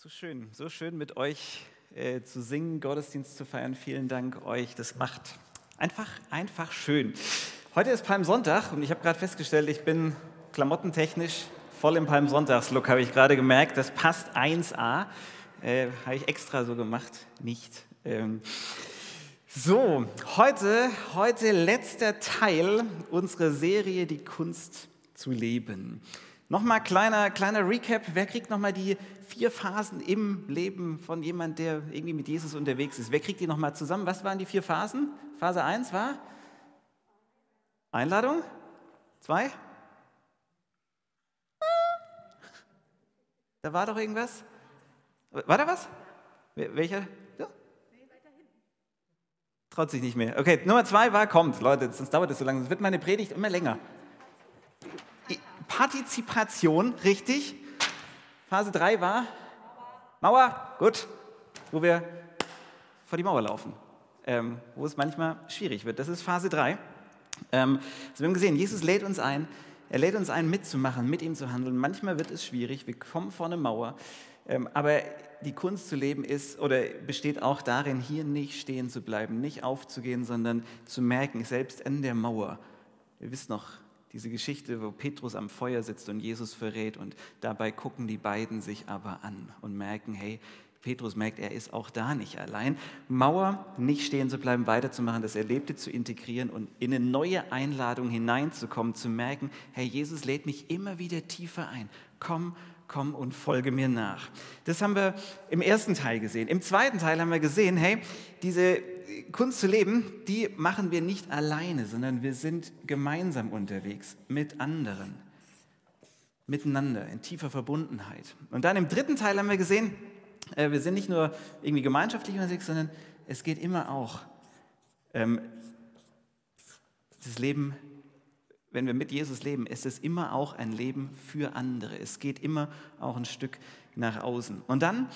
So schön, so schön mit euch äh, zu singen, Gottesdienst zu feiern. Vielen Dank euch. Das macht einfach, einfach schön. Heute ist Palmsonntag und ich habe gerade festgestellt, ich bin klamottentechnisch voll im Palmsonntagslook, habe ich gerade gemerkt. Das passt 1A. Äh, habe ich extra so gemacht. Nicht. Ähm. So, heute, heute letzter Teil unserer Serie Die Kunst zu leben. Nochmal kleiner, kleiner Recap. Wer kriegt nochmal die vier Phasen im Leben von jemand, der irgendwie mit Jesus unterwegs ist? Wer kriegt die nochmal zusammen? Was waren die vier Phasen? Phase 1 war Einladung. Zwei? Da war doch irgendwas. War da was? Welcher? Ja? Traut sich nicht mehr. Okay, Nummer zwei war, kommt, Leute, sonst dauert es so lange. Sonst wird meine Predigt immer länger. Partizipation, richtig. Phase 3 war Mauer, gut, wo wir vor die Mauer laufen, ähm, wo es manchmal schwierig wird. Das ist Phase 3. Ähm, also wir haben gesehen, Jesus lädt uns ein, er lädt uns ein, mitzumachen, mit ihm zu handeln. Manchmal wird es schwierig, wir kommen vor eine Mauer, ähm, aber die Kunst zu leben ist oder besteht auch darin, hier nicht stehen zu bleiben, nicht aufzugehen, sondern zu merken, selbst in der Mauer, ihr wisst noch, diese Geschichte, wo Petrus am Feuer sitzt und Jesus verrät und dabei gucken die beiden sich aber an und merken, hey, Petrus merkt, er ist auch da nicht allein. Mauer, nicht stehen zu bleiben, weiterzumachen, das Erlebte zu integrieren und in eine neue Einladung hineinzukommen, zu merken, hey, Jesus lädt mich immer wieder tiefer ein. Komm, komm und folge mir nach. Das haben wir im ersten Teil gesehen. Im zweiten Teil haben wir gesehen, hey, diese Kunst zu leben, die machen wir nicht alleine, sondern wir sind gemeinsam unterwegs mit anderen, miteinander, in tiefer Verbundenheit. Und dann im dritten Teil haben wir gesehen, äh, wir sind nicht nur irgendwie gemeinschaftlich unterwegs, sondern es geht immer auch ähm, das Leben, wenn wir mit Jesus leben, ist es immer auch ein Leben für andere. Es geht immer auch ein Stück nach außen. Und dann,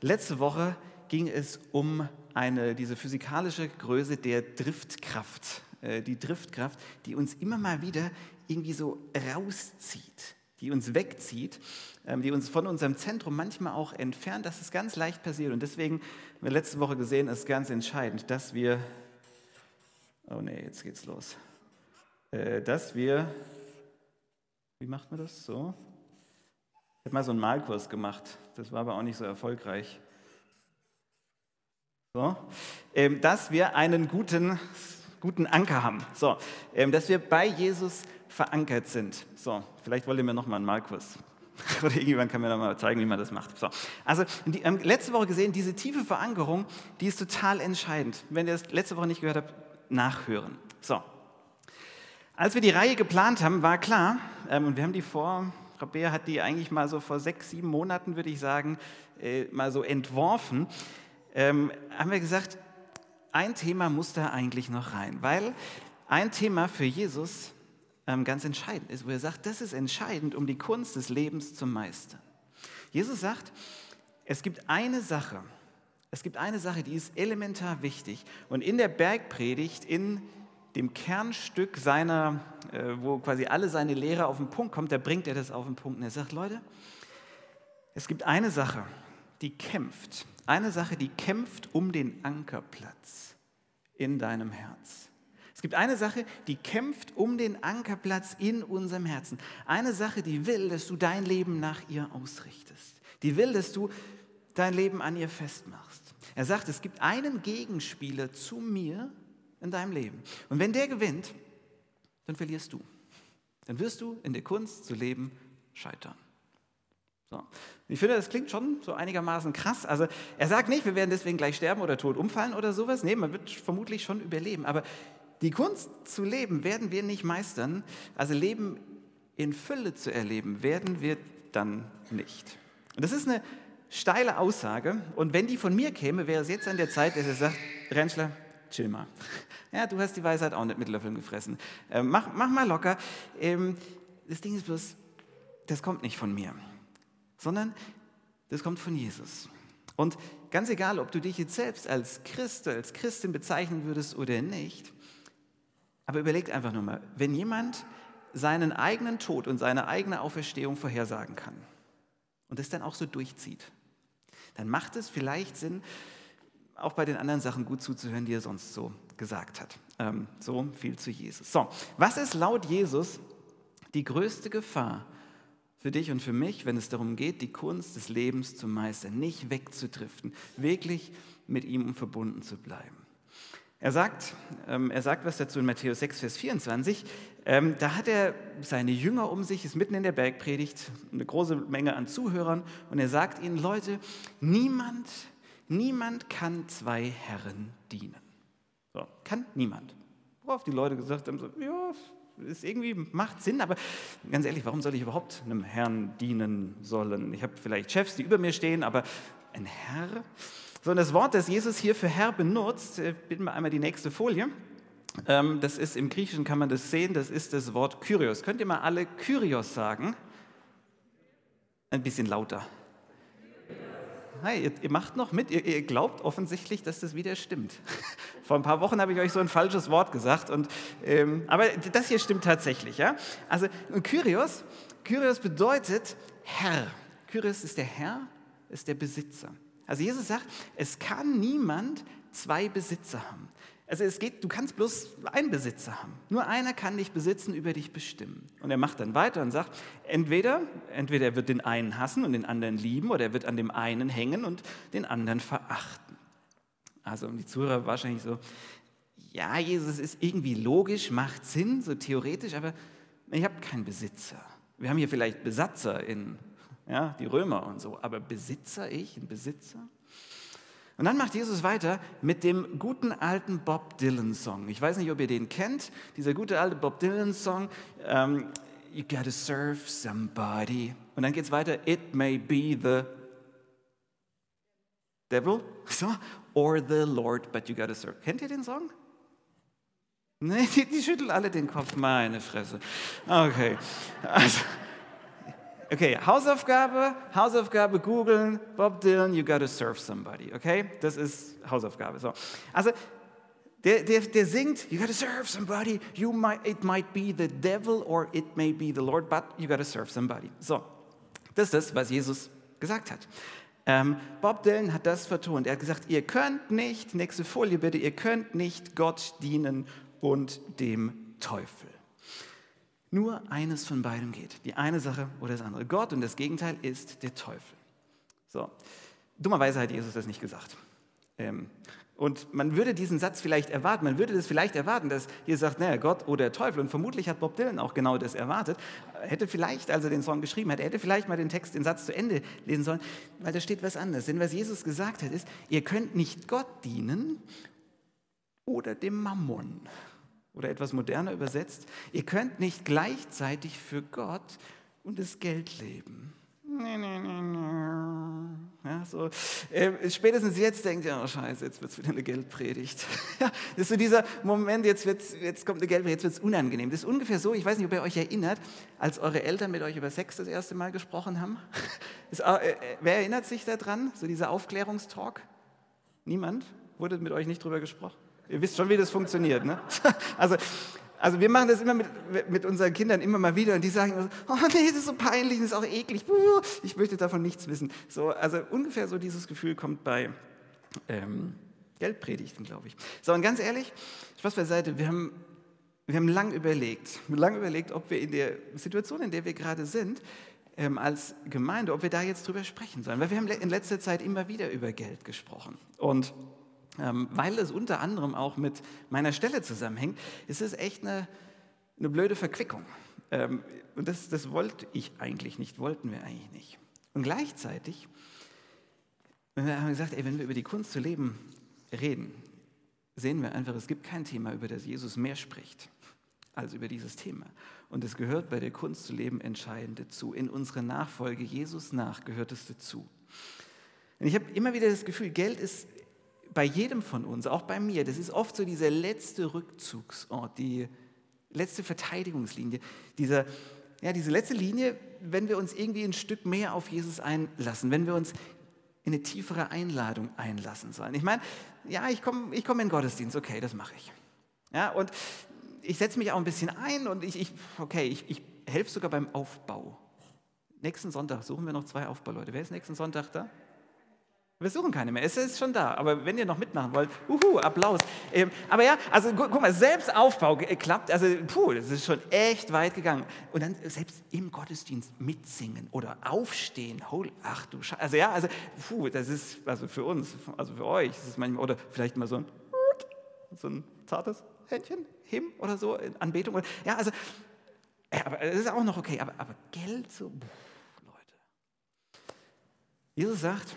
letzte Woche, ging es um eine, diese physikalische Größe der Driftkraft. Äh, die Driftkraft, die uns immer mal wieder irgendwie so rauszieht, die uns wegzieht, ähm, die uns von unserem Zentrum manchmal auch entfernt. Das ist ganz leicht passiert. Und deswegen wir letzte Woche gesehen, ist ganz entscheidend, dass wir, oh nee, jetzt geht's los, dass wir, wie macht man das so? Ich habe mal so einen Malkurs gemacht, das war aber auch nicht so erfolgreich. So, ähm, dass wir einen guten, guten Anker haben. So, ähm, dass wir bei Jesus verankert sind. So, vielleicht wollt ihr mir nochmal einen Malkurs. Oder irgendjemand kann mir noch mal zeigen, wie man das macht. So. Also, die, ähm, letzte Woche gesehen, diese tiefe Verankerung, die ist total entscheidend. Wenn ihr das letzte Woche nicht gehört habt, nachhören. So. Als wir die Reihe geplant haben, war klar, ähm, und wir haben die vor, Rabea hat die eigentlich mal so vor sechs, sieben Monaten, würde ich sagen, äh, mal so entworfen ähm, haben wir gesagt, ein Thema muss da eigentlich noch rein, weil ein Thema für Jesus ähm, ganz entscheidend ist, wo er sagt, das ist entscheidend, um die Kunst des Lebens zu meistern. Jesus sagt, es gibt eine Sache, es gibt eine Sache, die ist elementar wichtig und in der Bergpredigt, in dem Kernstück seiner, äh, wo quasi alle seine Lehre auf den Punkt kommt, da bringt er das auf den Punkt und er sagt, Leute, es gibt eine Sache, die kämpft eine Sache, die kämpft um den Ankerplatz in deinem Herz. Es gibt eine Sache, die kämpft um den Ankerplatz in unserem Herzen. Eine Sache, die will, dass du dein Leben nach ihr ausrichtest. Die will, dass du dein Leben an ihr festmachst. Er sagt, es gibt einen Gegenspieler zu mir in deinem Leben. Und wenn der gewinnt, dann verlierst du. Dann wirst du in der Kunst zu leben scheitern. So. Ich finde, das klingt schon so einigermaßen krass. Also er sagt nicht, wir werden deswegen gleich sterben oder tot umfallen oder sowas. Nee, man wird vermutlich schon überleben. Aber die Kunst zu leben werden wir nicht meistern. Also Leben in Fülle zu erleben, werden wir dann nicht. Und das ist eine steile Aussage. Und wenn die von mir käme, wäre es jetzt an der Zeit, dass er sagt, Rentschler, chill mal. Ja, du hast die Weisheit auch nicht mit Löffeln gefressen. Ähm, mach, mach mal locker. Ähm, das Ding ist bloß, das kommt nicht von mir sondern das kommt von Jesus. Und ganz egal, ob du dich jetzt selbst als Christ, als Christin bezeichnen würdest oder nicht, aber überlegt einfach nur mal, wenn jemand seinen eigenen Tod und seine eigene Auferstehung vorhersagen kann und das dann auch so durchzieht, dann macht es vielleicht Sinn, auch bei den anderen Sachen gut zuzuhören, die er sonst so gesagt hat. Ähm, so viel zu Jesus. So, was ist laut Jesus die größte Gefahr für dich und für mich, wenn es darum geht, die Kunst des Lebens zu meistern, nicht wegzudriften, wirklich mit ihm verbunden zu bleiben? Er sagt, ähm, er sagt was dazu in Matthäus 6, Vers 24. Ähm, da hat er seine Jünger um sich, ist mitten in der Bergpredigt, eine große Menge an Zuhörern, und er sagt ihnen, Leute, niemand, niemand kann zwei Herren dienen. So, kann niemand. Worauf die Leute gesagt haben, so, ja, ist irgendwie, macht Sinn, aber ganz ehrlich, warum soll ich überhaupt einem Herrn dienen sollen? Ich habe vielleicht Chefs, die über mir stehen, aber ein Herr? So, und das Wort, das Jesus hier für Herr benutzt, äh, bitten wir einmal die nächste Folie. Ähm, das ist im Griechischen, kann man das sehen, das ist das Wort Kyrios. Könnt ihr mal alle Kyrios sagen? Ein bisschen lauter. Hey, ihr, ihr macht noch mit, ihr, ihr, glaubt offensichtlich, dass das wieder stimmt. Vor ein paar Wochen habe ich euch so ein falsches Wort gesagt, und, ähm, aber das hier stimmt tatsächlich. Ja? Also Kyrios, Kyrios bedeutet Herr. Kyrios ist der Herr, ist der Besitzer. Also Jesus sagt, es kann niemand zwei Besitzer haben. Also es geht, du kannst bloß einen Besitzer haben. Nur einer kann dich besitzen, über dich bestimmen. Und er macht dann weiter und sagt, entweder, entweder er wird den einen hassen und den anderen lieben oder er wird an dem einen hängen und den anderen verachten. Also die Zuhörer wahrscheinlich so, ja, Jesus ist irgendwie logisch, macht Sinn, so theoretisch, aber ich habe keinen Besitzer. Wir haben hier vielleicht Besatzer in, ja, die Römer und so, aber Besitzer ich, ein Besitzer? Und dann macht Jesus weiter mit dem guten alten Bob Dylan-Song. Ich weiß nicht, ob ihr den kennt, dieser gute alte Bob Dylan-Song. Um, ähm, you gotta serve somebody. Und dann geht es weiter. It may be the devil so, or the Lord, but you gotta serve. Kennt ihr den Song? Nee, die, die schütteln alle den Kopf. Meine Fresse. Okay. Also, Okay, Hausaufgabe, Hausaufgabe googeln, Bob Dylan, you gotta serve somebody, okay? Das ist Hausaufgabe. So. Also, der, der, der singt, you gotta serve somebody, you might, it might be the devil or it may be the Lord, but you gotta serve somebody. So, das ist das, was Jesus gesagt hat. Ähm, Bob Dylan hat das vertont. Er hat gesagt, ihr könnt nicht, nächste Folie bitte, ihr könnt nicht Gott dienen und dem Teufel. Nur eines von beidem geht. Die eine Sache oder das andere. Gott und das Gegenteil ist der Teufel. So. Dummerweise hat Jesus das nicht gesagt. Ähm, und man würde diesen Satz vielleicht erwarten, man würde das vielleicht erwarten, dass ihr sagt, naja, Gott oder Teufel. Und vermutlich hat Bob Dylan auch genau das erwartet. Er hätte vielleicht, als er den Song geschrieben hat, er hätte vielleicht mal den Text, den Satz zu Ende lesen sollen, weil da steht was anderes. Denn was Jesus gesagt hat, ist, ihr könnt nicht Gott dienen oder dem Mammon. Oder etwas moderner übersetzt, ihr könnt nicht gleichzeitig für Gott und das Geld leben. Ja, so, äh, spätestens jetzt denkt ihr, oh Scheiße, jetzt wird es wieder eine Geldpredigt. das ist so dieser Moment, jetzt, jetzt kommt eine Geldpredigt, jetzt wird es unangenehm. Das ist ungefähr so, ich weiß nicht, ob ihr euch erinnert, als eure Eltern mit euch über Sex das erste Mal gesprochen haben. Ist, äh, äh, wer erinnert sich daran, so dieser Aufklärungstalk? Niemand? Wurde mit euch nicht drüber gesprochen? Ihr wisst schon, wie das funktioniert. Ne? Also, also wir machen das immer mit, mit unseren Kindern immer mal wieder und die sagen oh nee, das ist so peinlich, das ist auch eklig, ich möchte davon nichts wissen. So, also ungefähr so dieses Gefühl kommt bei ähm, Geldpredigten, glaube ich. So, und ganz ehrlich, Spaß beiseite, wir haben, wir haben lang überlegt, lang überlegt, ob wir in der Situation, in der wir gerade sind, ähm, als Gemeinde, ob wir da jetzt drüber sprechen sollen. Weil wir haben in letzter Zeit immer wieder über Geld gesprochen. Und weil es unter anderem auch mit meiner Stelle zusammenhängt, ist es echt eine, eine blöde Verquickung. Ähm, und das, das wollte ich eigentlich nicht, wollten wir eigentlich nicht. Und gleichzeitig haben wir gesagt, ey, wenn wir über die Kunst zu leben reden, sehen wir einfach, es gibt kein Thema, über das Jesus mehr spricht als über dieses Thema. Und es gehört bei der Kunst zu leben entscheidend dazu. In unserer Nachfolge Jesus nach gehört es dazu. Und ich habe immer wieder das Gefühl, Geld ist bei jedem von uns, auch bei mir, das ist oft so dieser letzte Rückzugsort, die letzte Verteidigungslinie, dieser, ja, diese letzte Linie, wenn wir uns irgendwie ein Stück mehr auf Jesus einlassen, wenn wir uns in eine tiefere Einladung einlassen sollen. Ich meine, ja, ich komme ich komm in den Gottesdienst, okay, das mache ich. Ja, und ich setze mich auch ein bisschen ein und ich, ich okay, ich, ich helfe sogar beim Aufbau. Nächsten Sonntag suchen wir noch zwei Aufbauleute. Wer ist nächsten Sonntag da? Wir suchen keine mehr. Es ist schon da. Aber wenn ihr noch mitmachen wollt, uhu, Applaus. Ähm, aber ja, also gu guck mal, Selbstaufbau klappt. Also, puh, das ist schon echt weit gegangen. Und dann selbst im Gottesdienst mitsingen oder aufstehen. Hol, ach du Scheiße. Also ja, also, puh, das ist, also für uns, also für euch, ist manchmal, oder vielleicht mal so ein, so ein zartes Händchen, Him oder so, in Anbetung. Ja, also, ja, aber das ist auch noch okay. Aber, aber Geld, so, puh, Leute. Jesus sagt,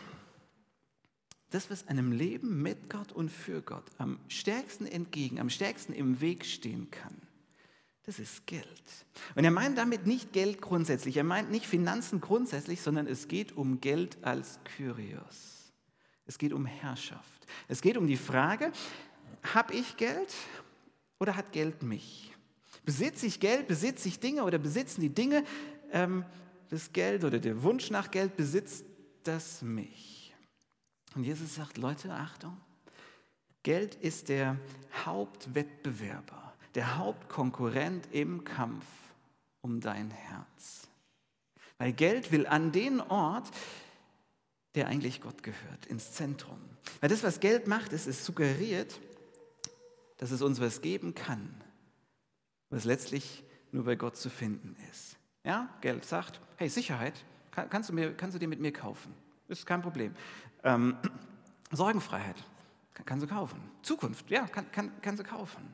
das, was einem Leben mit Gott und für Gott am stärksten entgegen, am stärksten im Weg stehen kann, das ist Geld. Und er meint damit nicht Geld grundsätzlich, er meint nicht Finanzen grundsätzlich, sondern es geht um Geld als Kyrios. Es geht um Herrschaft. Es geht um die Frage, habe ich Geld oder hat Geld mich? Besitze ich Geld, besitze ich Dinge oder besitzen die Dinge ähm, das Geld oder der Wunsch nach Geld, besitzt das mich? Und Jesus sagt, Leute, Achtung, Geld ist der Hauptwettbewerber, der Hauptkonkurrent im Kampf um dein Herz. Weil Geld will an den Ort, der eigentlich Gott gehört, ins Zentrum. Weil das, was Geld macht, ist, es suggeriert, dass es uns was geben kann, was letztlich nur bei Gott zu finden ist. Ja, Geld sagt, hey, Sicherheit, kannst du, mir, kannst du dir mit mir kaufen. Ist kein Problem. Ähm, Sorgenfreiheit kann, kann sie kaufen. Zukunft, ja, kann, kann, kann sie kaufen.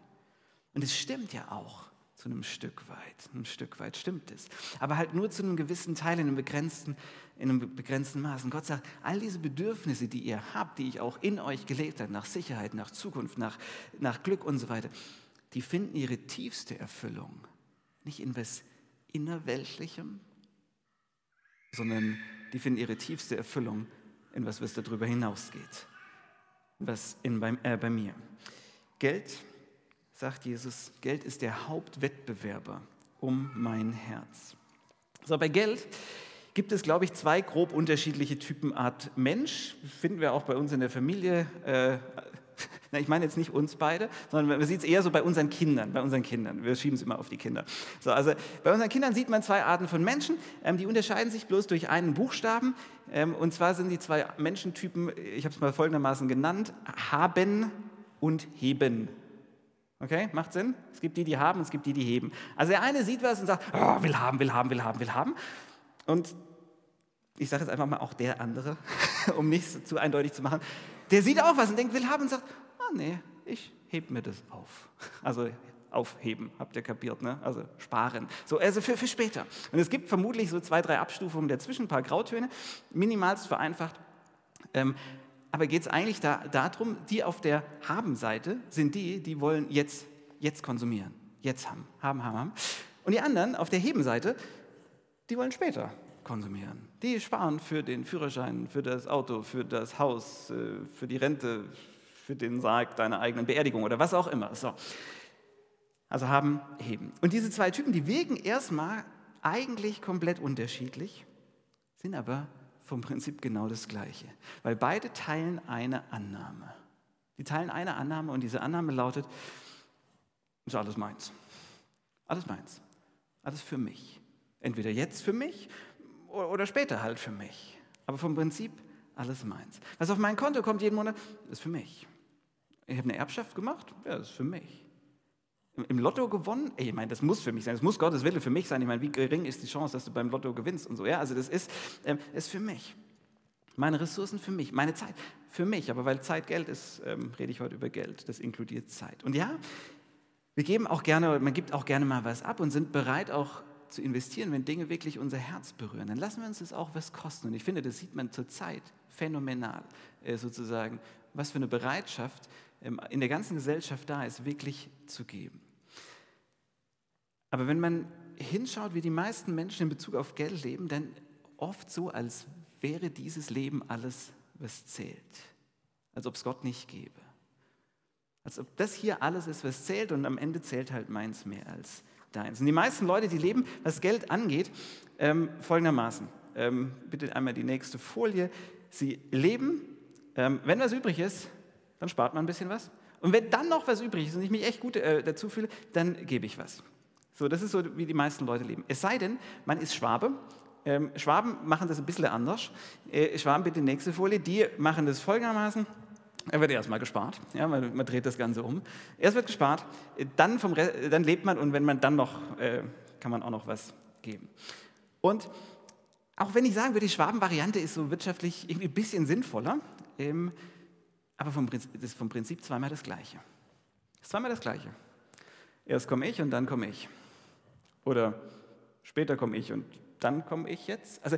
Und es stimmt ja auch zu einem Stück weit. Ein Stück weit stimmt es. Aber halt nur zu einem gewissen Teil in einem begrenzten, in einem begrenzten Maß. Gott sagt, all diese Bedürfnisse, die ihr habt, die ich auch in euch gelebt habe, nach Sicherheit, nach Zukunft, nach, nach Glück und so weiter, die finden ihre tiefste Erfüllung nicht in was Innerweltlichem, sondern die finden ihre tiefste Erfüllung in was, was darüber hinausgeht. Was in, bei, äh, bei mir. Geld, sagt Jesus, Geld ist der Hauptwettbewerber um mein Herz. So, bei Geld gibt es, glaube ich, zwei grob unterschiedliche Typen Art Mensch. Finden wir auch bei uns in der Familie. Äh, na, ich meine jetzt nicht uns beide, sondern man sieht es eher so bei unseren Kindern. Bei unseren Kindern. Wir schieben es immer auf die Kinder. So, also bei unseren Kindern sieht man zwei Arten von Menschen. Ähm, die unterscheiden sich bloß durch einen Buchstaben. Ähm, und zwar sind die zwei Menschentypen, ich habe es mal folgendermaßen genannt, haben und heben. Okay, macht Sinn? Es gibt die, die haben, es gibt die, die heben. Also der eine sieht was und sagt, oh, will haben, will haben, will haben, will haben. Und ich sage jetzt einfach mal auch der andere, um nichts zu eindeutig zu machen, der sieht auch was und denkt, will haben und sagt, nee, ich heb mir das auf. Also aufheben, habt ihr kapiert, ne? Also sparen. So, also für, für später. Und es gibt vermutlich so zwei, drei Abstufungen dazwischen, ein paar Grautöne, minimalst vereinfacht. Ähm, aber geht es eigentlich da, darum, die auf der Haben-Seite sind die, die wollen jetzt, jetzt konsumieren, jetzt haben, haben, haben, haben. Und die anderen auf der Heben-Seite, die wollen später konsumieren. Die sparen für den Führerschein, für das Auto, für das Haus, äh, für die Rente, für den Sarg deiner eigenen Beerdigung oder was auch immer. So. Also haben, heben. Und diese zwei Typen, die wirken erstmal eigentlich komplett unterschiedlich, sind aber vom Prinzip genau das Gleiche. Weil beide teilen eine Annahme. Die teilen eine Annahme und diese Annahme lautet, ist alles meins. Alles meins. Alles für mich. Entweder jetzt für mich oder später halt für mich. Aber vom Prinzip alles meins. Was auf mein Konto kommt jeden Monat, ist für mich. Ich habe eine Erbschaft gemacht, ja, das ist für mich. Im Lotto gewonnen, ey, ich meine, das muss für mich sein, das muss Gottes Wille für mich sein. Ich meine, wie gering ist die Chance, dass du beim Lotto gewinnst und so. Ja, also das ist, ähm, ist für mich. Meine Ressourcen für mich, meine Zeit für mich. Aber weil Zeit Geld ist, ähm, rede ich heute über Geld. Das inkludiert Zeit. Und ja, wir geben auch gerne, man gibt auch gerne mal was ab und sind bereit auch zu investieren, wenn Dinge wirklich unser Herz berühren. Dann lassen wir uns das auch was kosten. Und ich finde, das sieht man zurzeit phänomenal, äh, sozusagen, was für eine Bereitschaft in der ganzen Gesellschaft da ist, wirklich zu geben. Aber wenn man hinschaut, wie die meisten Menschen in Bezug auf Geld leben, dann oft so, als wäre dieses Leben alles, was zählt. Als ob es Gott nicht gäbe. Als ob das hier alles ist, was zählt und am Ende zählt halt meins mehr als deins. Und die meisten Leute, die leben, was Geld angeht, ähm, folgendermaßen. Ähm, bitte einmal die nächste Folie. Sie leben, ähm, wenn was übrig ist, dann spart man ein bisschen was. Und wenn dann noch was übrig ist und ich mich echt gut äh, dazu fühle, dann gebe ich was. So, das ist so, wie die meisten Leute leben. Es sei denn, man ist Schwabe Ähm, Schwaben machen das ein bisschen anders. Äh, Schwaben, bitte nächste Folie. Die machen das folgendermaßen. Er wird erstmal gespart, ja, man, man, dreht das Ganze um. Erst wird gespart, dann, vom dann lebt man und wenn man dann noch, äh, kann man auch noch was geben. Und auch wenn ich sagen würde, die Schwaben-Variante ist so wirtschaftlich irgendwie ein bisschen sinnvoller, ähm, aber vom Prinzip, das ist vom Prinzip zweimal das Gleiche. Das ist zweimal das Gleiche. Erst komme ich und dann komme ich. Oder später komme ich und dann komme ich jetzt. Also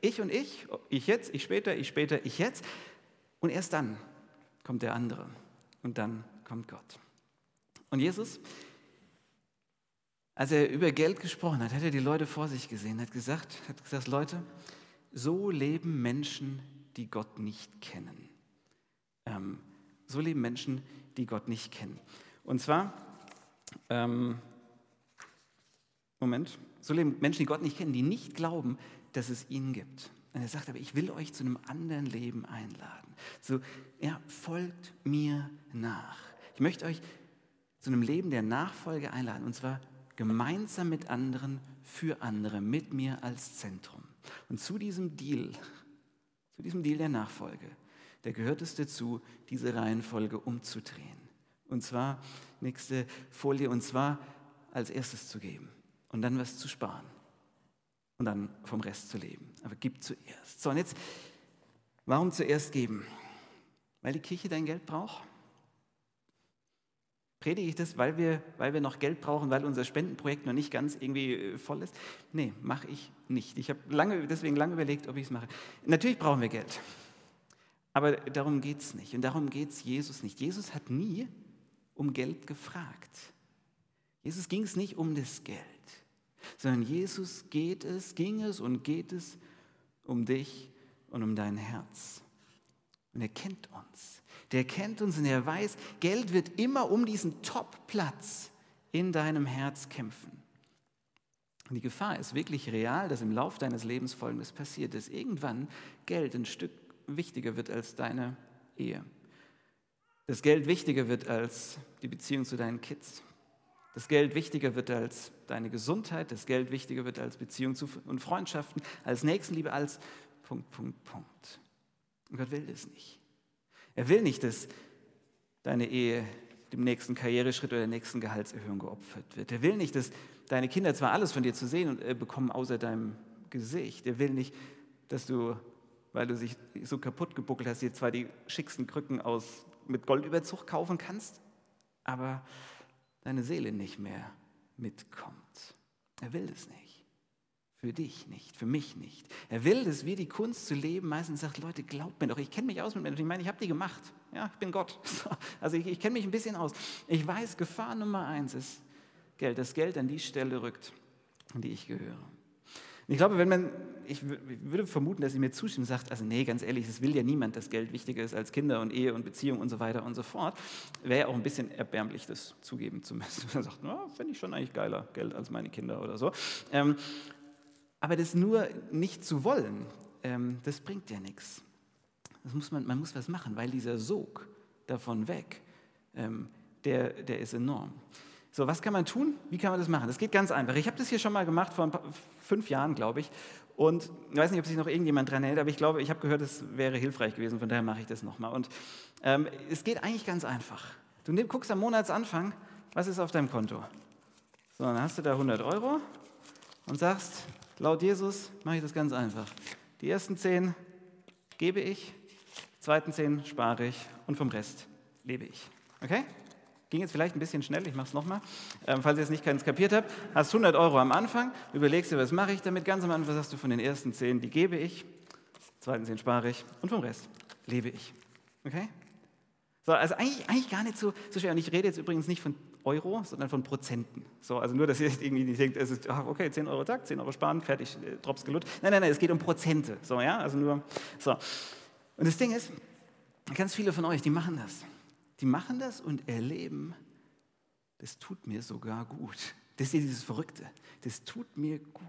ich und ich, ich jetzt, ich später, ich später, ich jetzt. Und erst dann kommt der andere. Und dann kommt Gott. Und Jesus, als er über Geld gesprochen hat, hat er die Leute vor sich gesehen, hat gesagt, hat gesagt, Leute, so leben Menschen, die Gott nicht kennen. Ähm, so leben Menschen, die Gott nicht kennen. Und zwar, ähm, Moment, so leben Menschen, die Gott nicht kennen, die nicht glauben, dass es ihn gibt. Und er sagt aber, ich will euch zu einem anderen Leben einladen. So, ja, folgt mir nach. Ich möchte euch zu einem Leben der Nachfolge einladen. Und zwar gemeinsam mit anderen, für andere, mit mir als Zentrum. Und zu diesem Deal, zu diesem Deal der Nachfolge, da gehört es dazu, diese Reihenfolge umzudrehen. Und zwar, nächste Folie, und zwar als erstes zu geben und dann was zu sparen und dann vom Rest zu leben. Aber gib zuerst. So, und jetzt, warum zuerst geben? Weil die Kirche dein Geld braucht? Predige ich das, weil wir, weil wir noch Geld brauchen, weil unser Spendenprojekt noch nicht ganz irgendwie äh, voll ist? Nee, mache ich nicht. Ich habe lange, deswegen lange überlegt, ob ich es mache. Natürlich brauchen wir Geld. Aber darum geht es nicht. Und darum geht es Jesus nicht. Jesus hat nie um Geld gefragt. Jesus ging es nicht um das Geld sondern Jesus geht es, ging es und geht es um dich und um dein Herz. Und er kennt uns. Der kennt uns und er weiß, Geld wird immer um diesen Top-Platz in deinem Herz kämpfen. Und die Gefahr ist wirklich real, dass im Lauf deines Lebens Folgendes passiert, dass irgendwann Geld ein Stück wichtiger wird als deine Ehe. Dass Geld wichtiger wird als die Beziehung zu deinen Kids das Geld wichtiger wird als deine Gesundheit, das Geld wichtiger wird als Beziehung und Freundschaften, als Nächstenliebe, als Punkt, Punkt, Punkt. Und Gott will das nicht. Er will nicht, dass deine Ehe dem nächsten Karriereschritt oder der nächsten Gehaltserhöhung geopfert wird. Er will nicht, dass deine Kinder zwar alles von dir zu sehen äh, bekommen, außer deinem Gesicht. Er will nicht, dass du, weil du dich so kaputt gebuckelt hast, dir zwar die schicksten Krücken aus, mit Goldüberzug kaufen kannst, aber deine Seele nicht mehr mitkommt. Er will es nicht. Für dich nicht, für mich nicht. Er will, dass wir die Kunst zu leben meistens sagt, Leute, glaubt mir doch, ich kenne mich aus mit Menschen. Ich meine, ich habe die gemacht. Ja, ich bin Gott. Also ich, ich kenne mich ein bisschen aus. Ich weiß, Gefahr Nummer eins ist Geld. Das Geld an die Stelle rückt, an die ich gehöre. Ich glaube, wenn man, ich würde vermuten, dass sie mir zustimmen, sagt, also nee, ganz ehrlich, es will ja niemand, dass Geld wichtiger ist als Kinder und Ehe und Beziehung und so weiter und so fort, wäre ja auch ein bisschen erbärmlich, das zugeben zu müssen. Man sagt, na, finde ich schon eigentlich geiler Geld als meine Kinder oder so. Ähm, aber das nur nicht zu wollen, ähm, das bringt ja nichts. Das muss man, man muss was machen, weil dieser Sog davon weg, ähm, der, der ist enorm. So, was kann man tun? Wie kann man das machen? Das geht ganz einfach. Ich habe das hier schon mal gemacht vor paar, fünf Jahren, glaube ich. Und ich weiß nicht, ob sich noch irgendjemand dran hält, aber ich glaube, ich habe gehört, es wäre hilfreich gewesen. Von daher mache ich das nochmal. Und ähm, es geht eigentlich ganz einfach. Du nimm, guckst am Monatsanfang, was ist auf deinem Konto? So, dann hast du da 100 Euro und sagst, laut Jesus mache ich das ganz einfach. Die ersten 10 gebe ich, die zweiten 10 spare ich und vom Rest lebe ich. Okay? Ging jetzt vielleicht ein bisschen schnell, ich mache es nochmal. Ähm, falls ihr es nicht ganz kapiert habt, hast 100 Euro am Anfang, überlegst dir, was mache ich damit. Ganz am Anfang sagst du von den ersten 10, die gebe ich, zweiten 10 spare ich und vom Rest lebe ich. Okay? So, also eigentlich, eigentlich gar nicht so, so schwer. Und ich rede jetzt übrigens nicht von Euro, sondern von Prozenten. So, also nur, dass ihr irgendwie nicht denkt, es ist, okay, 10 Euro Tag, 10 Euro sparen, fertig, äh, Drops gelutscht. Nein, nein, nein, es geht um Prozente. So, ja, also nur, so. Und das Ding ist, ganz viele von euch, die machen das die machen das und erleben, das tut mir sogar gut. Das ist dieses Verrückte. Das tut mir gut.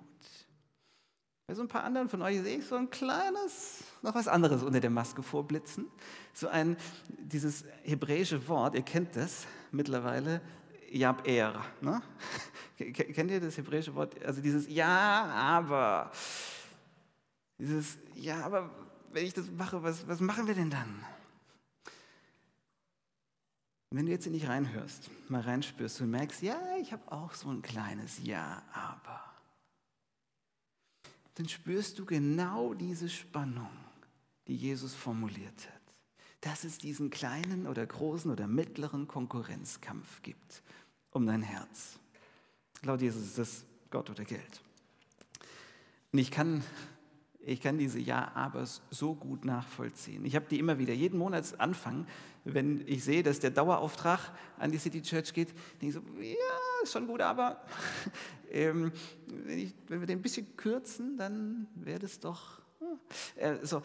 Bei so ein paar anderen von euch sehe ich so ein kleines, noch was anderes unter der Maske vorblitzen. So ein, dieses hebräische Wort, ihr kennt das mittlerweile, Jab-Er. Ne? Kennt ihr das hebräische Wort? Also dieses Ja, aber. Dieses, ja, aber wenn ich das mache, was, was machen wir denn dann? Wenn du jetzt hier nicht reinhörst, mal reinspürst und merkst, ja, ich habe auch so ein kleines Ja, aber, dann spürst du genau diese Spannung, die Jesus formuliert hat. Dass es diesen kleinen oder großen oder mittleren Konkurrenzkampf gibt um dein Herz. Laut Jesus ist das Gott oder Geld. Und ich kann ich kann diese Ja-Abers so gut nachvollziehen. Ich habe die immer wieder, jeden Monatsanfang, wenn ich sehe, dass der Dauerauftrag an die City Church geht, denke ich so, ja, ist schon gut, aber ähm, wenn, ich, wenn, wir den ein bisschen kürzen, dann wäre das doch äh, so.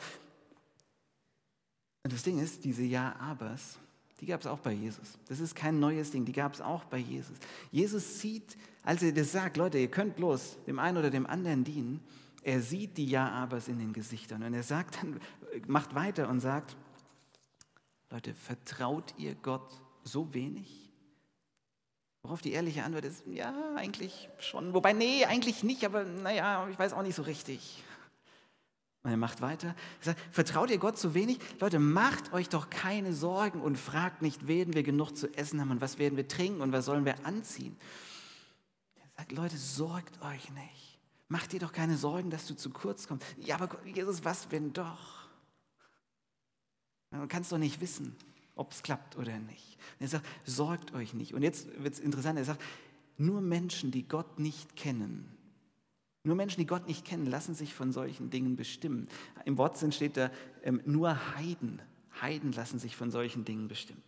Und das Ding ist, diese Ja-Abers, die gab es auch bei Jesus. Das ist kein neues Ding, die gab es auch bei Jesus. Jesus sieht, als er das sagt, Leute, ihr könnt bloß dem einen oder dem anderen dienen, er sieht die Ja-Abers in den Gesichtern und er sagt dann, macht weiter und sagt, Leute, vertraut ihr Gott so wenig? Worauf die ehrliche Antwort ist, ja, eigentlich schon. Wobei, nee, eigentlich nicht, aber naja, ich weiß auch nicht so richtig. Und er macht weiter. Er sagt, vertraut ihr Gott so wenig? Leute, macht euch doch keine Sorgen und fragt nicht, werden wir genug zu essen haben und was werden wir trinken und was sollen wir anziehen. Er sagt, Leute, sorgt euch nicht. Mach dir doch keine Sorgen, dass du zu kurz kommst. Ja, aber Jesus, was, wenn doch? Man kann es doch nicht wissen, ob es klappt oder nicht. Und er sagt, sorgt euch nicht. Und jetzt wird es interessant, er sagt, nur Menschen, die Gott nicht kennen, nur Menschen, die Gott nicht kennen, lassen sich von solchen Dingen bestimmen. Im Wortsinn steht da, ähm, nur Heiden, Heiden lassen sich von solchen Dingen bestimmen.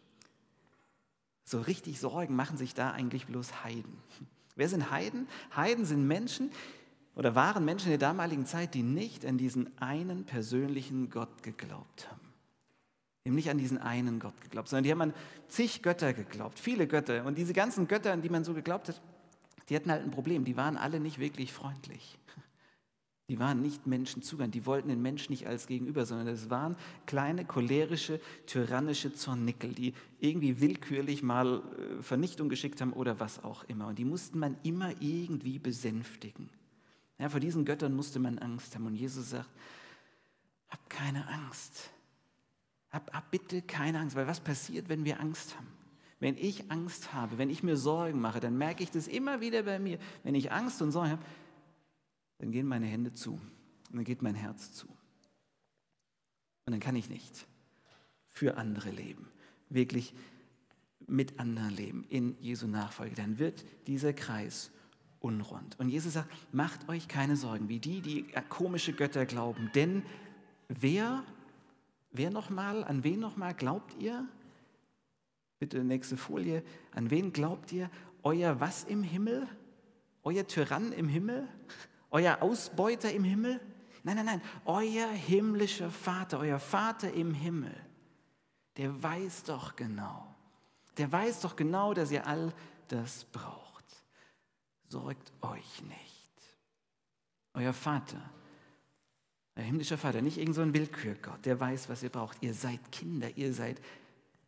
So richtig Sorgen machen sich da eigentlich bloß Heiden. Wer sind Heiden? Heiden sind Menschen, oder waren Menschen in der damaligen Zeit, die nicht an diesen einen persönlichen Gott geglaubt haben. Die haben nicht an diesen einen Gott geglaubt, sondern die haben an zig Götter geglaubt, viele Götter. Und diese ganzen Götter, an die man so geglaubt hat, die hatten halt ein Problem. Die waren alle nicht wirklich freundlich. Die waren nicht Menschen zugewandt. Die wollten den Menschen nicht als Gegenüber, sondern es waren kleine, cholerische, tyrannische Zornickel, die irgendwie willkürlich mal äh, Vernichtung geschickt haben oder was auch immer. Und die mussten man immer irgendwie besänftigen. Ja, vor diesen Göttern musste man Angst haben. Und Jesus sagt, hab keine Angst. Hab, hab bitte keine Angst, weil was passiert, wenn wir Angst haben? Wenn ich Angst habe, wenn ich mir Sorgen mache, dann merke ich das immer wieder bei mir. Wenn ich Angst und Sorgen habe, dann gehen meine Hände zu und dann geht mein Herz zu. Und dann kann ich nicht für andere leben, wirklich mit anderen leben, in Jesu Nachfolge. Dann wird dieser Kreis unrund. Und Jesus sagt, macht euch keine Sorgen, wie die, die komische Götter glauben. Denn wer, wer nochmal, an wen nochmal glaubt ihr? Bitte nächste Folie. An wen glaubt ihr? Euer was im Himmel? Euer Tyrann im Himmel? Euer Ausbeuter im Himmel? Nein, nein, nein. Euer himmlischer Vater, euer Vater im Himmel, der weiß doch genau. Der weiß doch genau, dass ihr all das braucht sorgt euch nicht. Euer Vater, euer himmlischer Vater, nicht irgendein so Willkürgott, der weiß, was ihr braucht. Ihr seid Kinder, ihr seid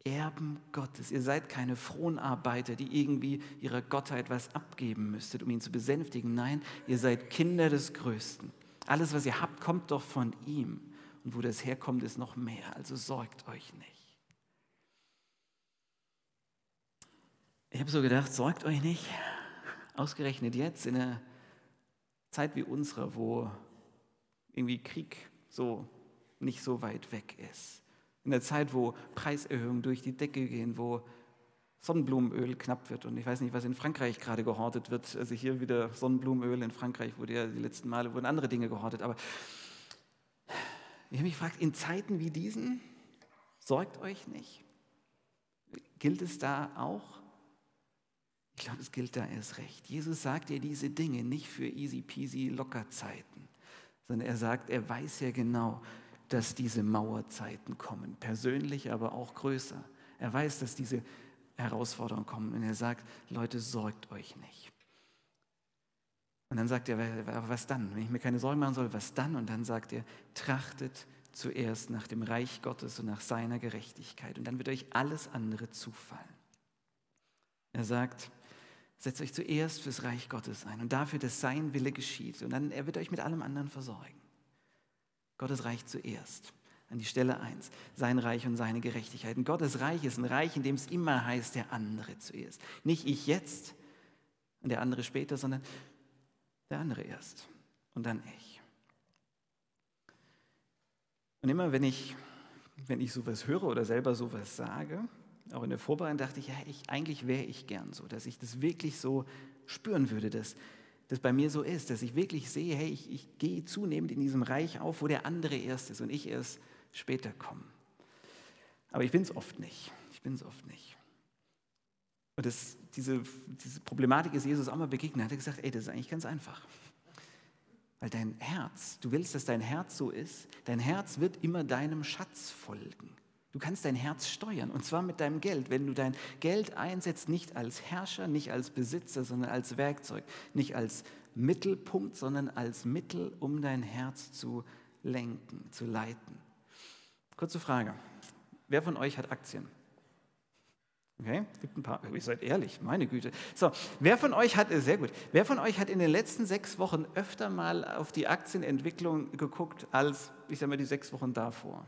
Erben Gottes. Ihr seid keine Fronarbeiter, die irgendwie ihrer Gottheit was abgeben müsstet, um ihn zu besänftigen. Nein, ihr seid Kinder des Größten. Alles, was ihr habt, kommt doch von ihm. Und wo das herkommt, ist noch mehr. Also sorgt euch nicht. Ich habe so gedacht, sorgt euch nicht. Ausgerechnet jetzt in einer Zeit wie unserer, wo irgendwie Krieg so nicht so weit weg ist. In der Zeit, wo Preiserhöhungen durch die Decke gehen, wo Sonnenblumenöl knapp wird. Und ich weiß nicht, was in Frankreich gerade gehortet wird. Also hier wieder Sonnenblumenöl in Frankreich wurde ja die letzten Male wurden andere Dinge gehortet. Aber ich habe mich gefragt, in Zeiten wie diesen, sorgt euch nicht. Gilt es da auch? Ich glaube, es gilt da erst recht. Jesus sagt dir diese Dinge nicht für easy peasy Lockerzeiten, sondern er sagt, er weiß ja genau, dass diese Mauerzeiten kommen, persönlich, aber auch größer. Er weiß, dass diese Herausforderungen kommen und er sagt, Leute, sorgt euch nicht. Und dann sagt er, was dann? Wenn ich mir keine Sorgen machen soll, was dann? Und dann sagt er, trachtet zuerst nach dem Reich Gottes und nach seiner Gerechtigkeit und dann wird euch alles andere zufallen. Er sagt, Setzt euch zuerst fürs Reich Gottes ein und dafür, dass sein Wille geschieht. Und dann, er wird euch mit allem anderen versorgen. Gottes Reich zuerst. An die Stelle 1. Sein Reich und seine Gerechtigkeit. Und Gottes Reich ist ein Reich, in dem es immer heißt, der andere zuerst. Nicht ich jetzt und der andere später, sondern der andere erst und dann ich. Und immer wenn ich, wenn ich sowas höre oder selber sowas sage, auch in der Vorbereitung dachte ich, ja, ich, eigentlich wäre ich gern so, dass ich das wirklich so spüren würde, dass das bei mir so ist, dass ich wirklich sehe, hey, ich, ich gehe zunehmend in diesem Reich auf, wo der andere erst ist und ich erst später komme. Aber ich bin es oft nicht. Ich bin es oft nicht. Und das, diese, diese Problematik ist Jesus auch mal begegnet. Er hat gesagt, ey, das ist eigentlich ganz einfach. Weil dein Herz, du willst, dass dein Herz so ist, dein Herz wird immer deinem Schatz folgen. Du kannst dein Herz steuern und zwar mit deinem Geld. Wenn du dein Geld einsetzt, nicht als Herrscher, nicht als Besitzer, sondern als Werkzeug, nicht als Mittelpunkt, sondern als Mittel, um dein Herz zu lenken, zu leiten. Kurze Frage. Wer von euch hat Aktien? Okay, gibt ein paar. Ihr seid ehrlich, meine Güte. So, wer von euch hat, sehr gut, wer von euch hat in den letzten sechs Wochen öfter mal auf die Aktienentwicklung geguckt als, ich sage mal, die sechs Wochen davor?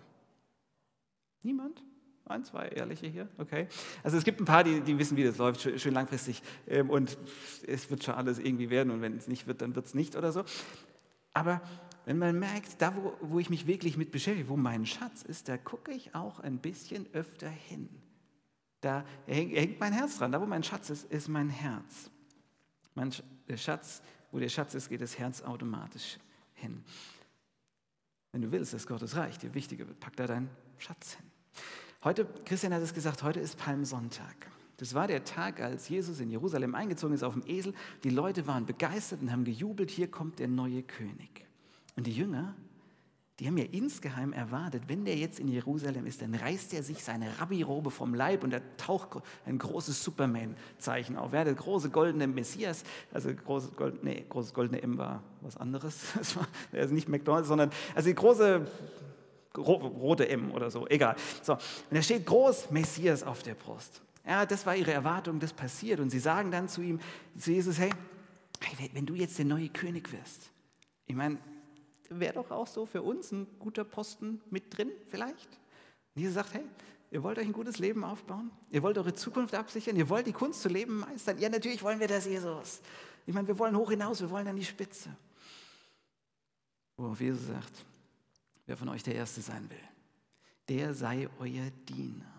Niemand? Ein, zwei Ehrliche hier? Okay. Also es gibt ein paar, die, die wissen, wie das läuft, schön, langfristig. Ähm, und es wird schon alles irgendwie werden und wenn es nicht wird, dann wird es nicht oder so. Aber wenn man merkt, da wo, wo ich mich wirklich mit beschäftige, wo mein Schatz ist, da gucke ich auch ein bisschen öfter hin. Da hängt mein Herz dran. Da wo mein Schatz ist, ist mein Herz. Mein Schatz, wo der Schatz ist, geht das Herz automatisch hin. Wenn du willst, dass Gottes Reich dir wichtiger wird, pack da deinen Schatz hin. Heute, Christian hat es gesagt, heute ist Palmsonntag. Das war der Tag, als Jesus in Jerusalem eingezogen ist auf dem Esel. Die Leute waren begeistert und haben gejubelt, hier kommt der neue König. Und die Jünger, die haben ja insgeheim erwartet, wenn der jetzt in Jerusalem ist, dann reißt er sich seine Rabbi-Robe vom Leib und da taucht ein großes Superman-Zeichen auf. Ja, der große goldene Messias, also großes, Gold, nee, großes goldene M war was anderes. Das war nicht McDonalds, sondern also die große rote M oder so, egal. So, und da steht groß Messias auf der Brust. Ja, das war ihre Erwartung, das passiert. Und sie sagen dann zu ihm, zu Jesus, hey, wenn du jetzt der neue König wirst, ich meine, wäre doch auch so für uns ein guter Posten mit drin vielleicht. Und Jesus sagt, hey, ihr wollt euch ein gutes Leben aufbauen? Ihr wollt eure Zukunft absichern? Ihr wollt die Kunst zu leben meistern? Ja, natürlich wollen wir das, Jesus. Ich meine, wir wollen hoch hinaus, wir wollen an die Spitze. Worauf Jesus sagt, wer von euch der Erste sein will, der sei euer Diener.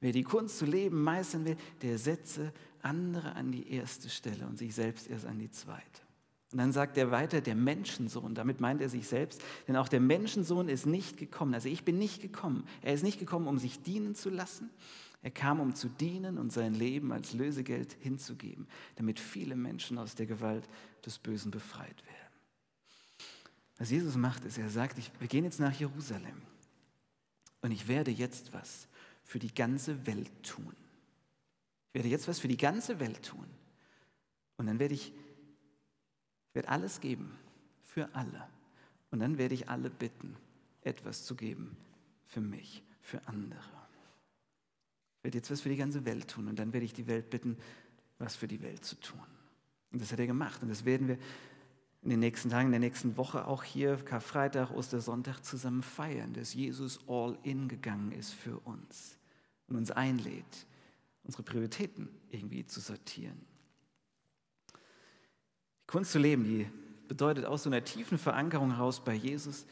Wer die Kunst zu leben meistern will, der setze andere an die erste Stelle und sich selbst erst an die zweite. Und dann sagt er weiter, der Menschensohn, damit meint er sich selbst, denn auch der Menschensohn ist nicht gekommen. Also ich bin nicht gekommen. Er ist nicht gekommen, um sich dienen zu lassen. Er kam, um zu dienen und sein Leben als Lösegeld hinzugeben, damit viele Menschen aus der Gewalt des Bösen befreit werden. Was Jesus macht, ist, er sagt, ich, wir gehen jetzt nach Jerusalem und ich werde jetzt was für die ganze Welt tun. Ich werde jetzt was für die ganze Welt tun. Und dann werde ich werde alles geben für alle. Und dann werde ich alle bitten, etwas zu geben für mich, für andere. Ich werde jetzt was für die ganze Welt tun und dann werde ich die Welt bitten, was für die Welt zu tun. Und das hat er gemacht und das werden wir in den nächsten Tagen, in der nächsten Woche auch hier Karfreitag, Ostersonntag zusammen feiern, dass Jesus all in gegangen ist für uns und uns einlädt, unsere Prioritäten irgendwie zu sortieren. Kunst zu leben, die bedeutet aus so einer tiefen Verankerung heraus bei Jesus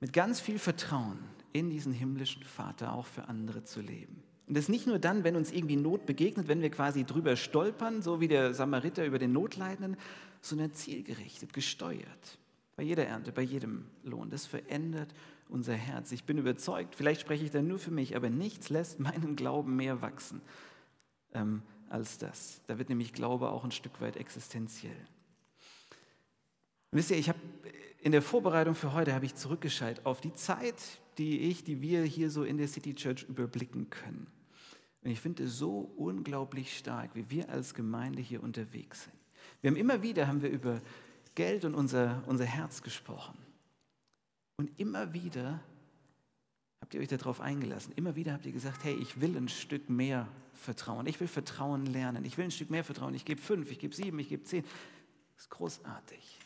mit ganz viel Vertrauen in diesen himmlischen Vater auch für andere zu leben. Und das nicht nur dann, wenn uns irgendwie Not begegnet, wenn wir quasi drüber stolpern, so wie der Samariter über den Notleidenden, sondern zielgerichtet, gesteuert. Bei jeder Ernte, bei jedem Lohn. Das verändert unser Herz. Ich bin überzeugt, vielleicht spreche ich dann nur für mich, aber nichts lässt meinen Glauben mehr wachsen ähm, als das. Da wird nämlich Glaube auch ein Stück weit existenziell. Wisst ihr, ich habe in der Vorbereitung für heute habe ich zurückgeschaut auf die Zeit, die ich, die wir hier so in der City Church überblicken können. Und ich finde es so unglaublich stark, wie wir als Gemeinde hier unterwegs sind. Wir haben immer wieder haben wir über Geld und unser, unser Herz gesprochen. Und immer wieder habt ihr euch darauf eingelassen. Immer wieder habt ihr gesagt, hey, ich will ein Stück mehr Vertrauen. Ich will Vertrauen lernen. Ich will ein Stück mehr Vertrauen. Ich gebe fünf, ich gebe sieben, ich gebe zehn. Das ist großartig.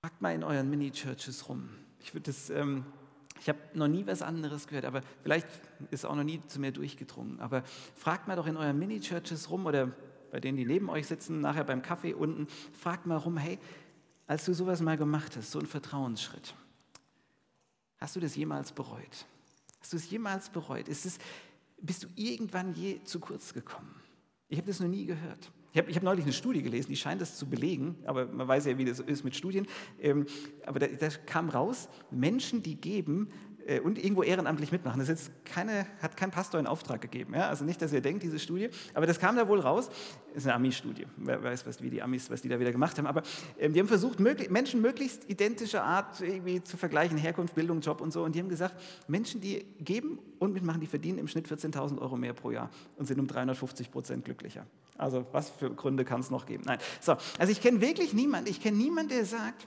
Fragt mal in euren Mini-Churches rum. Ich würde das, ähm, ich habe noch nie was anderes gehört, aber vielleicht ist auch noch nie zu mir durchgedrungen. Aber fragt mal doch in euren Mini-Churches rum oder bei denen, die neben euch sitzen, nachher beim Kaffee unten, fragt mal rum, hey, als du sowas mal gemacht hast, so einen Vertrauensschritt, hast du das jemals bereut? Hast du es jemals bereut? Ist es, bist du irgendwann je zu kurz gekommen? Ich habe das noch nie gehört. Ich habe hab neulich eine Studie gelesen, die scheint das zu belegen, aber man weiß ja, wie das ist mit Studien. Ähm, aber da, da kam raus, Menschen, die geben, äh, und irgendwo ehrenamtlich mitmachen. Das ist keine, hat kein Pastor in Auftrag gegeben. Ja? Also nicht, dass ihr denkt, diese Studie. Aber das kam da wohl raus. Das ist eine Ami-Studie. Wer weiß, was, wie die Amis, was die da wieder gemacht haben. Aber ähm, die haben versucht, möglich, Menschen möglichst identischer Art irgendwie zu vergleichen, Herkunft, Bildung, Job und so. Und die haben gesagt, Menschen, die geben und mitmachen, die verdienen im Schnitt 14.000 Euro mehr pro Jahr und sind um 350 Prozent glücklicher. Also was für Gründe kann es noch geben? Nein. So, also ich kenne wirklich niemanden, ich kenne niemanden, der sagt,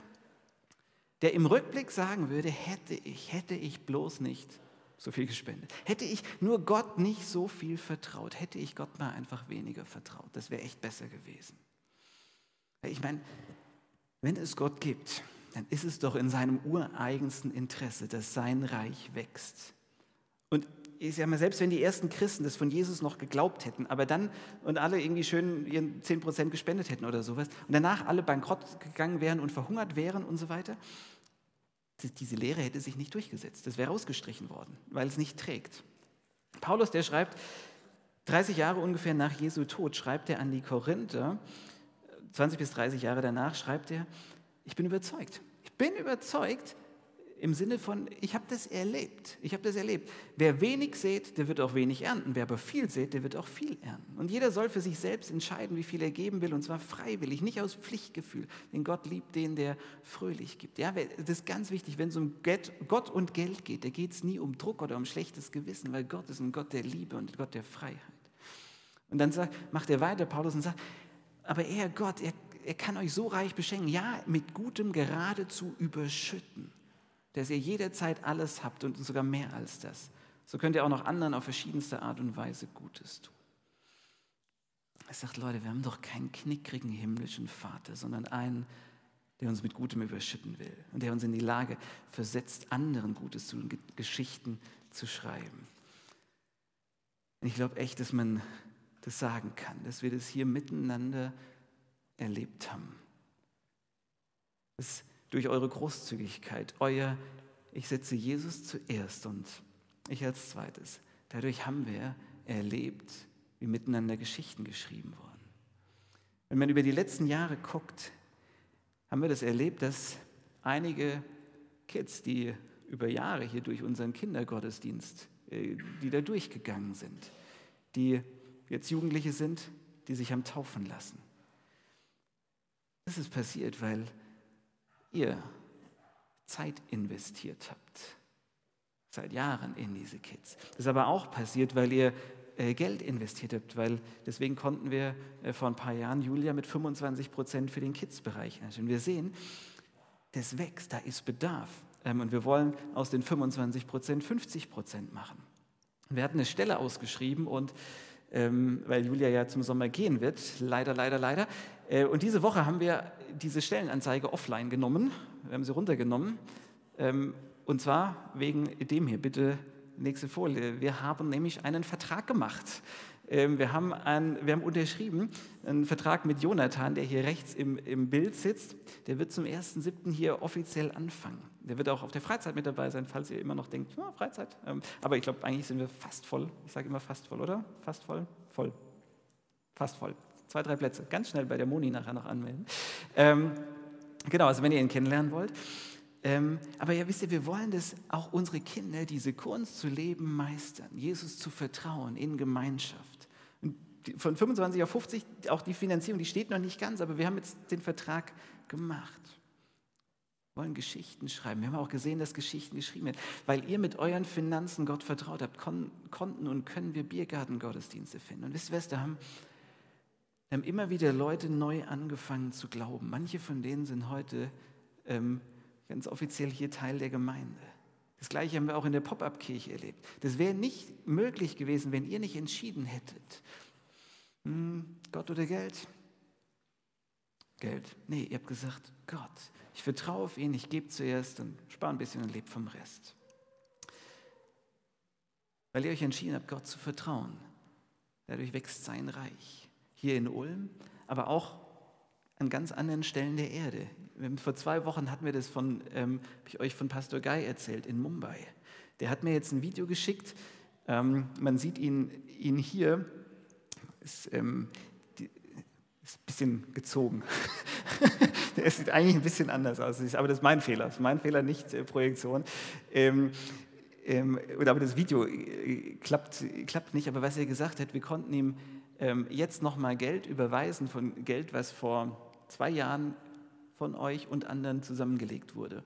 der im Rückblick sagen würde, hätte ich, hätte ich bloß nicht so viel gespendet, hätte ich nur Gott nicht so viel vertraut, hätte ich Gott mal einfach weniger vertraut, das wäre echt besser gewesen. Ich meine, wenn es Gott gibt, dann ist es doch in seinem ureigensten Interesse, dass sein Reich wächst. Und ich sage mal, selbst wenn die ersten Christen das von Jesus noch geglaubt hätten, aber dann und alle irgendwie schön ihren 10% gespendet hätten oder sowas und danach alle bankrott gegangen wären und verhungert wären und so weiter, diese Lehre hätte sich nicht durchgesetzt. Das wäre rausgestrichen worden, weil es nicht trägt. Paulus, der schreibt, 30 Jahre ungefähr nach Jesu Tod, schreibt er an die Korinther, 20 bis 30 Jahre danach, schreibt er, ich bin überzeugt. Ich bin überzeugt, im Sinne von, ich habe das erlebt. Ich habe das erlebt. Wer wenig sät, der wird auch wenig ernten. Wer aber viel sät, der wird auch viel ernten. Und jeder soll für sich selbst entscheiden, wie viel er geben will, und zwar freiwillig, nicht aus Pflichtgefühl. Denn Gott liebt den, der fröhlich gibt. Ja, das ist ganz wichtig, wenn es um Gott und Geld geht, da geht es nie um Druck oder um schlechtes Gewissen, weil Gott ist ein Gott der Liebe und Gott der Freiheit. Und dann sagt, macht er weiter, Paulus, und sagt, aber er, Gott, er, er kann euch so reich beschenken, ja, mit Gutem geradezu überschütten dass ihr jederzeit alles habt und sogar mehr als das. So könnt ihr auch noch anderen auf verschiedenste Art und Weise Gutes tun. Er sagt, Leute, wir haben doch keinen knickrigen himmlischen Vater, sondern einen, der uns mit Gutem überschütten will und der uns in die Lage versetzt, anderen Gutes zu tun, Geschichten zu schreiben. Und ich glaube echt, dass man das sagen kann, dass wir das hier miteinander erlebt haben. Das durch eure Großzügigkeit, euer, ich setze Jesus zuerst und ich als zweites. Dadurch haben wir erlebt, wie miteinander Geschichten geschrieben wurden. Wenn man über die letzten Jahre guckt, haben wir das erlebt, dass einige Kids, die über Jahre hier durch unseren Kindergottesdienst, äh, die da durchgegangen sind, die jetzt Jugendliche sind, die sich haben taufen lassen. Das ist passiert, weil ihr Zeit investiert habt. Seit Jahren in diese Kids. Das ist aber auch passiert, weil ihr äh, Geld investiert habt, weil deswegen konnten wir äh, vor ein paar Jahren Julia mit 25 Prozent für den Kids-Bereich einstellen. Wir sehen, das wächst, da ist Bedarf. Ähm, und wir wollen aus den 25 Prozent 50 Prozent machen. Wir hatten eine Stelle ausgeschrieben und ähm, weil Julia ja zum Sommer gehen wird, leider, leider, leider. Äh, und diese Woche haben wir diese Stellenanzeige offline genommen, wir haben sie runtergenommen. Ähm, und zwar wegen dem hier, bitte nächste Folie. Wir haben nämlich einen Vertrag gemacht. Ähm, wir haben, ein, wir haben unterschrieben einen Vertrag mit Jonathan, der hier rechts im, im Bild sitzt. Der wird zum 1.7. hier offiziell anfangen. Der wird auch auf der Freizeit mit dabei sein, falls ihr immer noch denkt, oh, Freizeit. Ähm, aber ich glaube, eigentlich sind wir fast voll. Ich sage immer fast voll, oder? Fast voll? Voll. Fast voll. Zwei, drei Plätze. Ganz schnell bei der Moni nachher noch anmelden. Ähm, genau, also wenn ihr ihn kennenlernen wollt. Ähm, aber ja, wisst ihr, wir wollen das auch unsere Kinder, diese Kunst zu leben, meistern, Jesus zu vertrauen in Gemeinschaft. Und von 25 auf 50, auch die Finanzierung, die steht noch nicht ganz, aber wir haben jetzt den Vertrag gemacht. Wir wollen Geschichten schreiben. Wir haben auch gesehen, dass Geschichten geschrieben werden. Weil ihr mit euren Finanzen Gott vertraut habt, konnten und können wir Biergarten-Gottesdienste finden. Und wisst ihr was, da haben, da haben immer wieder Leute neu angefangen zu glauben. Manche von denen sind heute ähm, ganz offiziell hier Teil der Gemeinde. Das gleiche haben wir auch in der Pop-up-Kirche erlebt. Das wäre nicht möglich gewesen, wenn ihr nicht entschieden hättet. Hm, Gott oder Geld? Geld. Nee, ihr habt gesagt, Gott. Ich vertraue auf ihn, ich gebe zuerst und spare ein bisschen und lebe vom Rest. Weil ihr euch entschieden habt, Gott zu vertrauen. Dadurch wächst sein Reich. Hier in Ulm, aber auch an ganz anderen Stellen der Erde. Vor zwei Wochen hatten wir das von, ähm, habe ich euch von Pastor Guy erzählt, in Mumbai. Der hat mir jetzt ein Video geschickt. Ähm, man sieht ihn, ihn hier. Ist, ähm, die, ist ein bisschen gezogen. der sieht eigentlich ein bisschen anders aus. Aber das ist mein Fehler. Das ist mein Fehler, nicht äh, Projektion. Ähm, ähm, aber das Video äh, klappt, klappt nicht. Aber was er gesagt hat, wir konnten ihm ähm, jetzt nochmal Geld überweisen von Geld, was vor zwei Jahren von euch und anderen zusammengelegt wurde.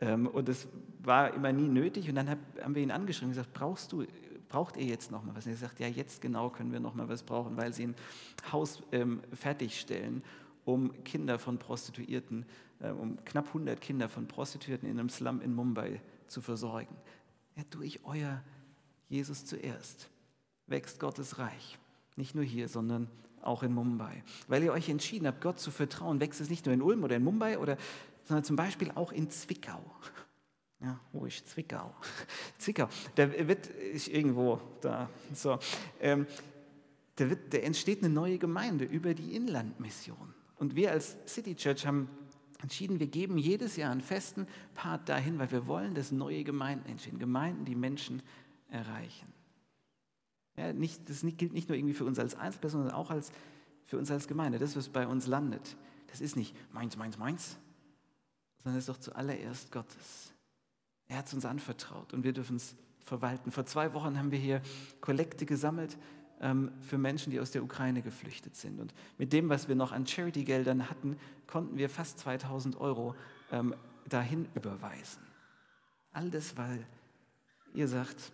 Ähm, und das war immer nie nötig. Und dann haben wir ihn angeschrieben und gesagt, brauchst du, braucht ihr jetzt noch mal was? Und er sagt, ja, jetzt genau können wir noch mal was brauchen, weil sie ein Haus ähm, fertigstellen, um Kinder von Prostituierten, äh, um knapp 100 Kinder von Prostituierten in einem Slum in Mumbai zu versorgen. Ja, durch euer Jesus zuerst wächst Gottes Reich. Nicht nur hier, sondern auch in Mumbai. Weil ihr euch entschieden habt, Gott zu vertrauen, wächst es nicht nur in Ulm oder in Mumbai, oder, sondern zum Beispiel auch in Zwickau. Ja, wo ist Zwickau? Zwickau, da wird ich irgendwo da. So, ähm, da, wird, da entsteht eine neue Gemeinde über die Inlandmission. Und wir als City Church haben entschieden, wir geben jedes Jahr einen festen Part dahin, weil wir wollen, dass neue Gemeinden entstehen. Gemeinden, die Menschen erreichen. Ja, nicht, das gilt nicht nur irgendwie für uns als Einzelperson, sondern auch als, für uns als Gemeinde. Das, was bei uns landet, das ist nicht meins, meins, meins, sondern es ist doch zuallererst Gottes. Er hat es uns anvertraut und wir dürfen es verwalten. Vor zwei Wochen haben wir hier Kollekte gesammelt für Menschen, die aus der Ukraine geflüchtet sind. Und mit dem, was wir noch an Charity-Geldern hatten, konnten wir fast 2000 Euro ähm, dahin überweisen. All das, weil ihr sagt,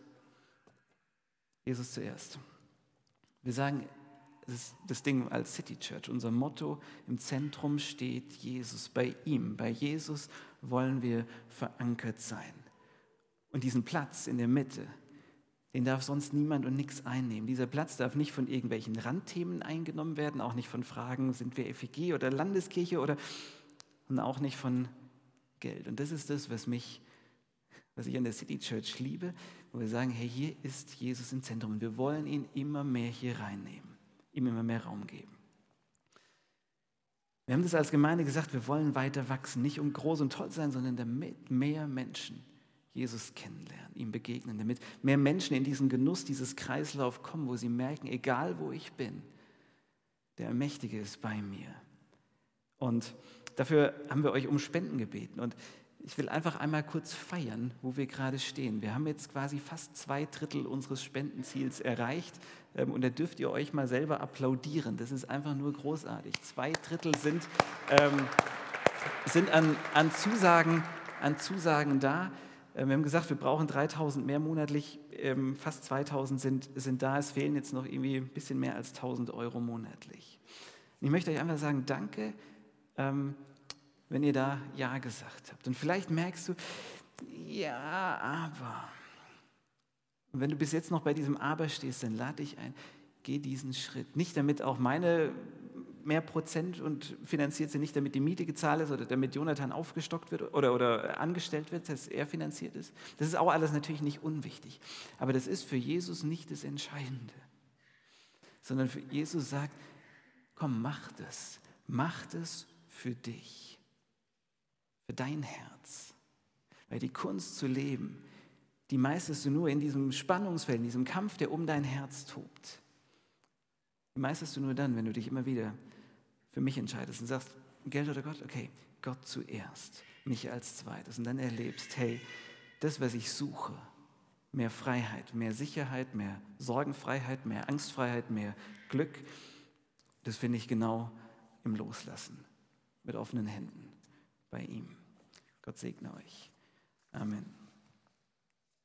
Jesus zuerst. Wir sagen das, das Ding als City Church, unser Motto, im Zentrum steht Jesus. Bei ihm, bei Jesus wollen wir verankert sein. Und diesen Platz in der Mitte, den darf sonst niemand und nichts einnehmen. Dieser Platz darf nicht von irgendwelchen Randthemen eingenommen werden, auch nicht von Fragen, sind wir FEG oder Landeskirche oder und auch nicht von Geld. Und das ist das, was mich, was ich an der City Church liebe, wo wir sagen, hey, hier ist Jesus im Zentrum und wir wollen ihn immer mehr hier reinnehmen, ihm immer mehr Raum geben. Wir haben das als Gemeinde gesagt, wir wollen weiter wachsen, nicht um groß und toll sein, sondern damit mehr Menschen Jesus kennenlernen, ihm begegnen, damit mehr Menschen in diesen Genuss, dieses Kreislauf kommen, wo sie merken, egal wo ich bin, der Mächtige ist bei mir. Und dafür haben wir euch um Spenden gebeten. Und ich will einfach einmal kurz feiern, wo wir gerade stehen. Wir haben jetzt quasi fast zwei Drittel unseres Spendenziels erreicht ähm, und da dürft ihr euch mal selber applaudieren. Das ist einfach nur großartig. Zwei Drittel sind, ähm, sind an, an, Zusagen, an Zusagen da. Ähm, wir haben gesagt, wir brauchen 3000 mehr monatlich, ähm, fast 2000 sind, sind da. Es fehlen jetzt noch irgendwie ein bisschen mehr als 1000 Euro monatlich. Und ich möchte euch einfach sagen, danke. Ähm, wenn ihr da Ja gesagt habt. Und vielleicht merkst du, ja, aber. Und wenn du bis jetzt noch bei diesem Aber stehst, dann lade ich ein, geh diesen Schritt. Nicht damit auch meine mehr Prozent und finanziert sind, nicht damit die Miete gezahlt ist oder damit Jonathan aufgestockt wird oder, oder angestellt wird, dass er finanziert ist. Das ist auch alles natürlich nicht unwichtig. Aber das ist für Jesus nicht das Entscheidende. Sondern für Jesus sagt, komm, mach das. Mach das für dich für dein Herz. Weil die Kunst zu leben, die meisterst du nur in diesem Spannungsfeld, in diesem Kampf, der um dein Herz tobt. Die meisterst du nur dann, wenn du dich immer wieder für mich entscheidest und sagst, Geld oder Gott? Okay, Gott zuerst, mich als zweites. Und dann erlebst, hey, das, was ich suche, mehr Freiheit, mehr Sicherheit, mehr Sorgenfreiheit, mehr Angstfreiheit, mehr Glück, das finde ich genau im Loslassen, mit offenen Händen bei ihm. Gott segne euch. Amen.